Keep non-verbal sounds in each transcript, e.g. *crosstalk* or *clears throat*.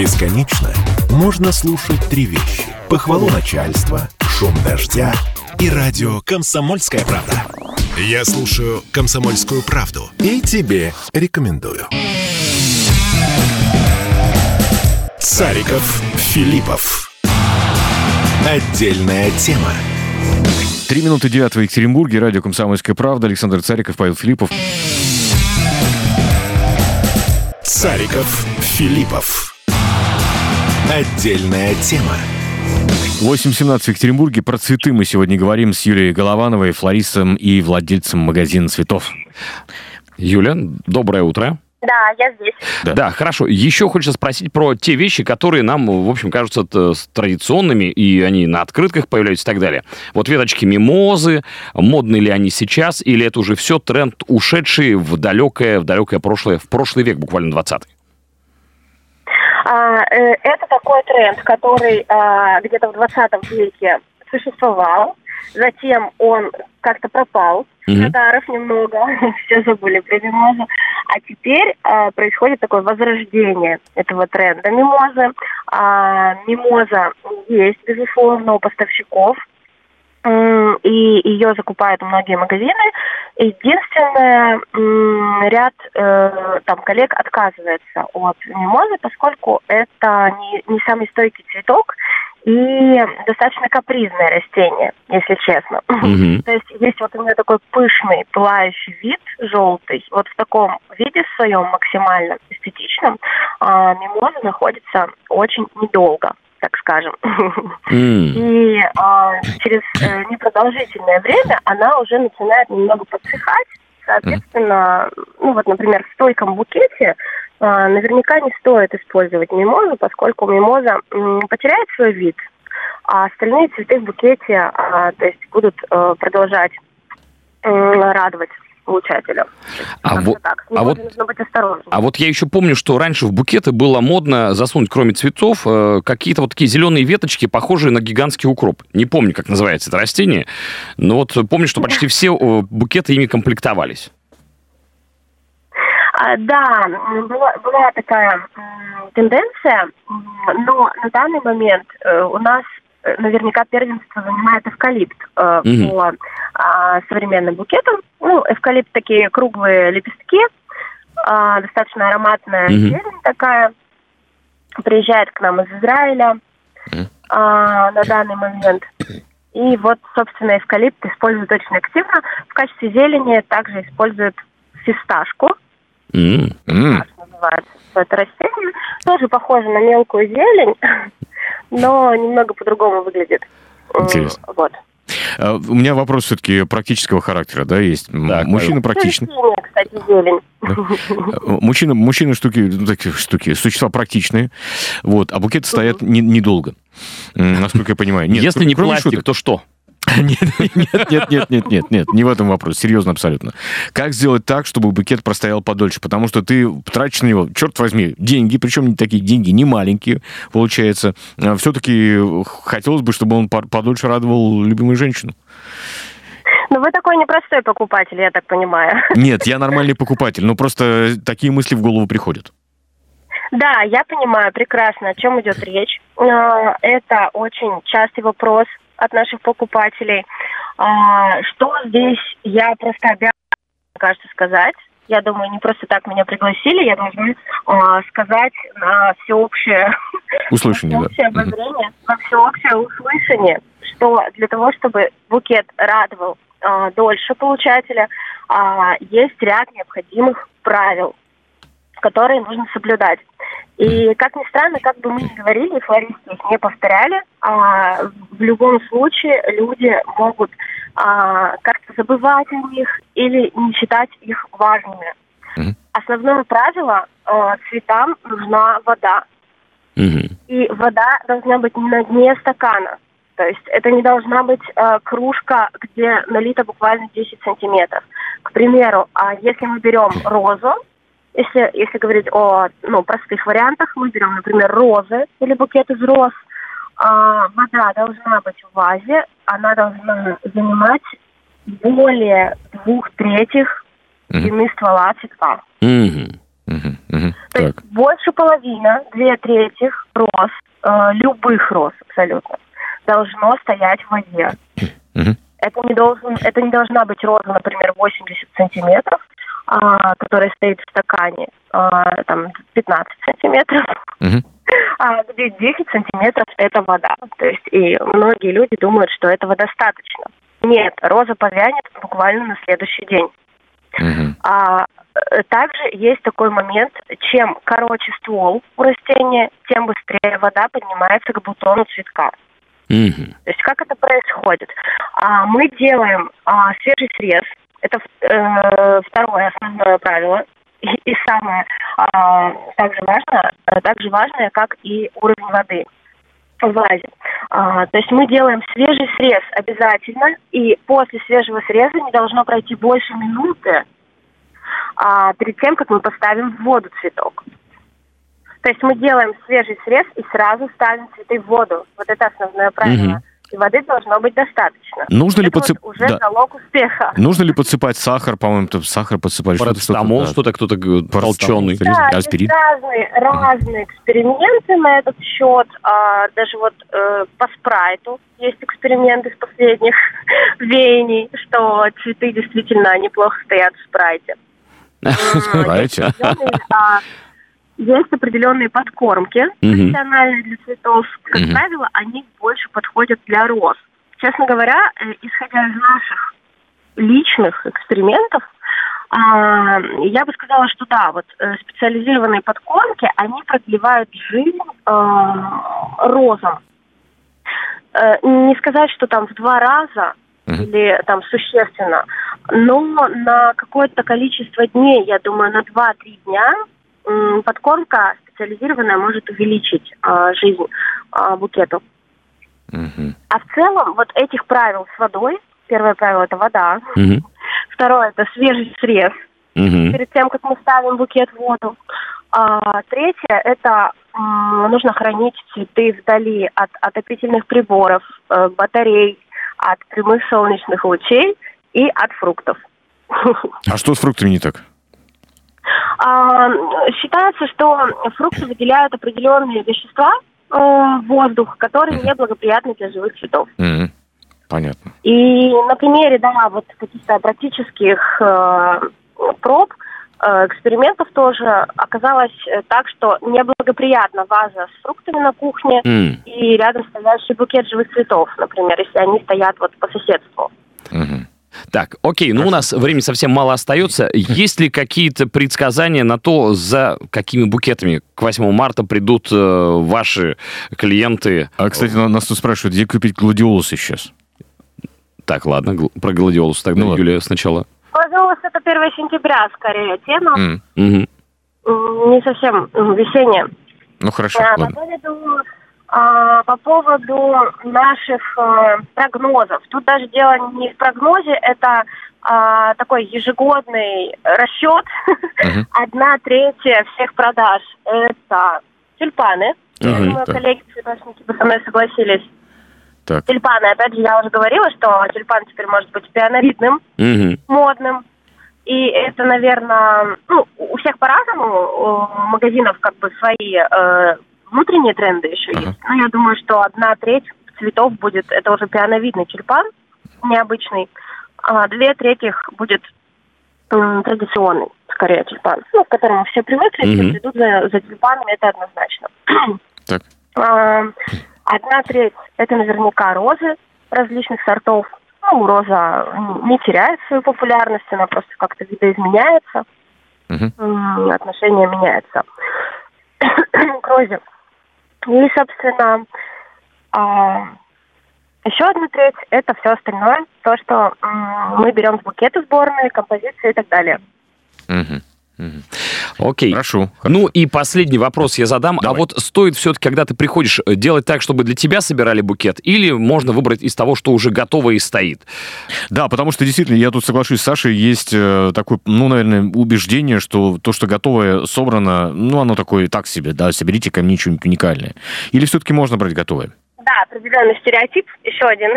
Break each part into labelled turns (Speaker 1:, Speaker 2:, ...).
Speaker 1: Бесконечно можно слушать три вещи. Похвалу начальства, шум дождя и радио «Комсомольская правда». Я слушаю «Комсомольскую правду» и тебе рекомендую. Цариков, Филиппов. Отдельная тема.
Speaker 2: Три минуты девятого в Екатеринбурге. Радио «Комсомольская правда». Александр Цариков, Павел Филиппов.
Speaker 1: Цариков, Филиппов. Отдельная тема.
Speaker 2: 8.17 в Екатеринбурге. Про цветы мы сегодня говорим с Юлией Головановой, флористом и владельцем магазина цветов. Юля, доброе утро.
Speaker 3: Да, я здесь.
Speaker 2: Да. да, хорошо. Еще хочется спросить про те вещи, которые нам, в общем, кажутся традиционными, и они на открытках появляются и так далее. Вот веточки мимозы, модны ли они сейчас, или это уже все тренд, ушедший в далекое, в далекое прошлое, в прошлый век, буквально 20-й?
Speaker 3: А, э, это такой тренд, который а, где-то в 20 веке существовал, затем он как-то пропал, mm-hmm. радаров немного, *laughs* все забыли про мимозу. А теперь э, происходит такое возрождение этого тренда мимозы. А, мимоза есть, безусловно, у поставщиков, и ее закупают многие магазины. Единственное, ряд э, там коллег отказывается от мимозы, поскольку это не, не самый стойкий цветок, и достаточно капризное растение, если честно. Mm-hmm. *laughs* То есть есть вот у меня такой пышный, пылающий вид, желтый. Вот в таком виде своем максимально эстетичном а, мимоза находится очень недолго так скажем. Mm. И а, через э, непродолжительное время она уже начинает немного подсыхать. Соответственно, mm. ну вот, например, в стойком букете а, наверняка не стоит использовать мимозу, поскольку мимоза потеряет свой вид, а остальные цветы в букете а, то есть будут а, продолжать радовать получателя.
Speaker 2: А, вот, так. а, вот, быть осторожным. а вот я еще помню, что раньше в букеты было модно засунуть, кроме цветов, э, какие-то вот такие зеленые веточки, похожие на гигантский укроп. Не помню, как называется это растение, но вот помню, что почти все букеты ими комплектовались.
Speaker 3: А, да, была, была такая тенденция, но на данный момент э, у нас э, наверняка первенство занимает эвкалипт э, mm-hmm. по э, современным букетам. Ну, эвкалипт такие круглые лепестки, э, достаточно ароматная mm-hmm. зелень такая. Приезжает к нам из Израиля mm-hmm. э, на данный момент. И вот, собственно, эвкалипт используют очень активно. В качестве зелени также используют фисташку. Mm. Mm. называется это растение. Тоже похоже на мелкую зелень, но немного по-другому выглядит.
Speaker 2: Интересно. Вот. А, у меня вопрос все-таки практического характера, да, есть. Так, мужчина практичный. кстати, зелень. Да? Мужчина, мужчины штуки, ну, такие штуки, существа практичные, вот, а букеты стоят не, недолго, насколько я понимаю. Нет, Если не пластик, шуток, то что? *laughs* Нет, нет, нет, нет, нет, нет, нет, не в этом вопрос, серьезно абсолютно. Как сделать так, чтобы букет простоял подольше? Потому что ты тратишь на него, черт возьми, деньги, причем не такие деньги, не маленькие, получается. А Все-таки хотелось бы, чтобы он подольше радовал любимую женщину.
Speaker 3: Ну, вы такой непростой покупатель, я так понимаю. *laughs*
Speaker 2: Нет, я нормальный покупатель, но просто такие мысли в голову приходят.
Speaker 3: Да, я понимаю прекрасно, о чем идет речь. А, это очень частый вопрос от наших покупателей. А, что здесь я просто обязана, кажется, сказать. Я думаю, не просто так меня пригласили, я должна а, сказать на всеобщее, *laughs*
Speaker 2: услышание,
Speaker 3: на всеобщее да. обозрение, на всеобщее услышание, что для того, чтобы букет радовал а, дольше получателя, а, есть ряд необходимых правил, которые нужно соблюдать. И, как ни странно, как бы мы ни говорили, флористы их не повторяли, а, в любом случае люди могут а, как-то забывать о них или не считать их важными. Mm-hmm. Основное правило а, цветам нужна вода. Mm-hmm. И вода должна быть не на дне стакана. То есть это не должна быть э, кружка, где налито буквально 10 сантиметров. К примеру, а если мы берем розу, если, если говорить о ну, простых вариантах, мы берем, например, розы или букет из роз. А, вода должна быть в вазе, она должна занимать более двух третьих длины mm-hmm. ствола цветка. Mm-hmm. Mm-hmm. То Так. Больше половины, две трети роз, э, любых роз абсолютно, должно стоять в воде. Это не, должен, это не должна быть роза, например, 80 сантиметров, а, которая стоит в стакане, а, там 15 сантиметров. *laughs* А где 10 сантиметров это вода. То есть и многие люди думают, что этого достаточно. Нет, роза повянет буквально на следующий день. Угу. А, э, также есть такой момент, чем короче ствол у растения, тем быстрее вода поднимается к бутону цветка. Угу. То есть как это происходит? А, мы делаем а, свежий срез. Это э, второе основное правило. И, и самое а, также важно, также важное, как и уровень воды в вазе. А, то есть мы делаем свежий срез обязательно, и после свежего среза не должно пройти больше минуты а, перед тем, как мы поставим в воду цветок. То есть мы делаем свежий срез и сразу ставим цветы в воду. Вот это основное правило. Угу и воды должно быть достаточно.
Speaker 2: Нужно ли подсыпать...
Speaker 3: Вот уже да. залог успеха.
Speaker 2: Нужно ли подсыпать сахар? По-моему, сахар подсыпали.
Speaker 4: Парацетамол, что-то, кто-то толченый.
Speaker 3: Да, аспирин. есть разные, разные эксперименты на этот счет. А, даже вот э, по спрайту есть эксперименты с последних *laughs* веяний, что цветы действительно неплохо стоят в спрайте. *laughs*
Speaker 2: Спрайте?
Speaker 3: Есть определенные подкормки профессиональные для цветов. Как правило, они больше подходят для роз. Честно говоря, э, исходя из наших личных экспериментов, а, я бы сказала, что да, вот э, специализированные подкормки, они продлевают жизнь э, розам. Не сказать, что там в два раза или там существенно, но на какое-то количество дней, я думаю, на 2-3 дня подкормка специализированная может увеличить э, жизнь э, букету. Угу. А в целом вот этих правил с водой, первое правило это вода, угу. второе это свежий срез угу. перед тем, как мы ставим букет в воду. А, третье это нужно хранить цветы вдали от отопительных приборов, э, батарей, от прямых солнечных лучей и от фруктов.
Speaker 2: А что с фруктами не так?
Speaker 3: А, считается, что фрукты выделяют определенные вещества э, в воздух, которые неблагоприятны для живых цветов.
Speaker 2: Понятно.
Speaker 3: И на примере, да, вот каких-то практических э, проб, э, экспериментов тоже оказалось так, что неблагоприятна ваза с фруктами на кухне mm. и рядом стоящий букет живых цветов, например, если они стоят вот по соседству.
Speaker 4: Mm-hmm. Так, окей, ну у нас времени совсем мало остается. Есть ли какие-то предсказания на то, за какими букетами к 8 марта придут э, ваши клиенты?
Speaker 2: А, кстати, нас тут спрашивают, где купить гладиолусы сейчас?
Speaker 4: Так, ладно, гл- про гладиолус тогда, ну, Юлия, сначала.
Speaker 3: Гладиолус это 1 сентября, скорее, тема. Mm. Mm-hmm. Не совсем весенняя.
Speaker 2: Ну, хорошо, а, ладно.
Speaker 3: По поводу а, по поводу наших а, прогнозов. Тут даже дело не в прогнозе, это а, такой ежегодный расчет. Uh-huh. *laughs* Одна третья всех продаж – это тюльпаны. Uh-huh, Я думаю, так. коллеги-цветочники бы со мной согласились. Так. Тюльпаны, опять же, я уже говорила, что тюльпан теперь может быть пионоритным, uh-huh. модным. И это, наверное, ну, у всех по-разному, у магазинов как бы свои э, внутренние тренды еще uh-huh. есть. Но я думаю, что одна треть цветов будет, это уже пиановидный тюльпан, необычный, а две трети будет м, традиционный, скорее, тюльпан, ну, к которому все привыкли, mm-hmm. все придут за, за тюльпанами, это однозначно. *clears throat* Так. А, одна треть – это наверняка розы различных сортов. Ну, роза не теряет свою популярность, она просто как-то видоизменяется, mm-hmm. отношение меняется *clears throat* к розе. И, собственно, а, еще одна треть – это все остальное, то, что мы берем с букета сборные, композиции и так далее.
Speaker 4: Угу. Окей. Хорошо. Ну и последний вопрос я задам. А Давай. А вот стоит все-таки, когда ты приходишь, э, делать так, чтобы для тебя собирали букет, или можно выбрать из того, что уже готово и стоит?
Speaker 2: Да, потому что действительно, я тут соглашусь с Сашей, есть э, такое, ну, наверное, убеждение, что то, что готовое собрано, ну, оно такое так себе, да, соберите ко мне что-нибудь уникальное. Или все-таки можно брать готовое?
Speaker 3: Да, определенный стереотип, еще один.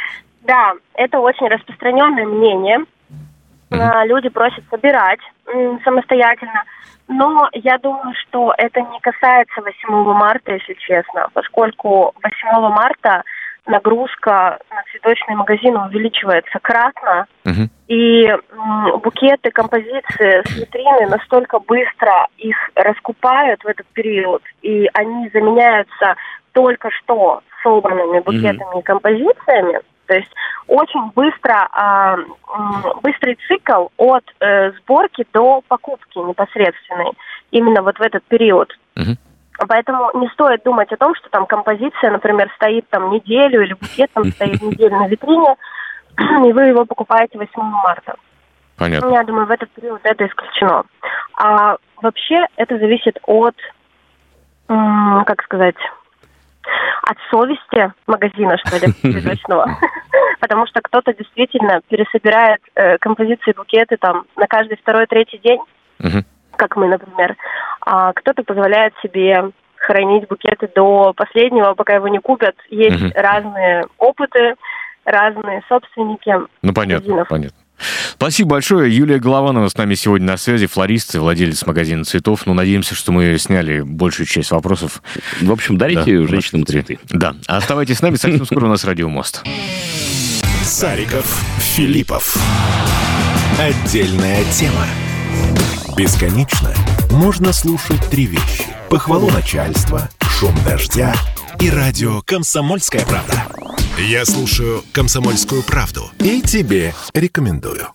Speaker 3: *laughs* да, это очень распространенное мнение. Uh-huh. Люди просят собирать самостоятельно. но я думаю, что это не касается 8 марта, если честно, поскольку 8 марта нагрузка на цветочные магазины увеличивается кратно, угу. и м, букеты, композиции с витрины настолько быстро их раскупают в этот период, и они заменяются только что собранными букетами угу. и композициями, то есть очень быстро, э, быстрый цикл от э, сборки до покупки непосредственной, именно вот в этот период. Угу. Поэтому не стоит думать о том, что там композиция, например, стоит там неделю или букет там стоит *laughs* неделю на витрине, *clears throat* и вы его покупаете 8 марта.
Speaker 2: Понятно.
Speaker 3: Я думаю, в этот период это исключено. А вообще это зависит от, как сказать, от совести магазина, что ли, *laughs* цветочного. *laughs* Потому что кто-то действительно пересобирает э, композиции, букеты там на каждый второй, третий день, как мы, например. А кто-то позволяет себе хранить букеты до последнего, пока его не купят. Есть разные опыты, разные собственники.
Speaker 2: Ну, понятно, понятно. Спасибо большое. Юлия Голованова с нами сегодня на связи, флорист и владелец магазина цветов. Ну, надеемся, что мы сняли большую часть вопросов.
Speaker 4: В общем, дарите да, женщинам цветы.
Speaker 2: Да. Оставайтесь с нами, совсем скоро у нас Радиомост.
Speaker 1: Сариков, Филиппов. Отдельная тема. Бесконечно можно слушать три вещи. Похвалу начальства, шум дождя и радио «Комсомольская правда». Я слушаю «Комсомольскую правду» и тебе рекомендую.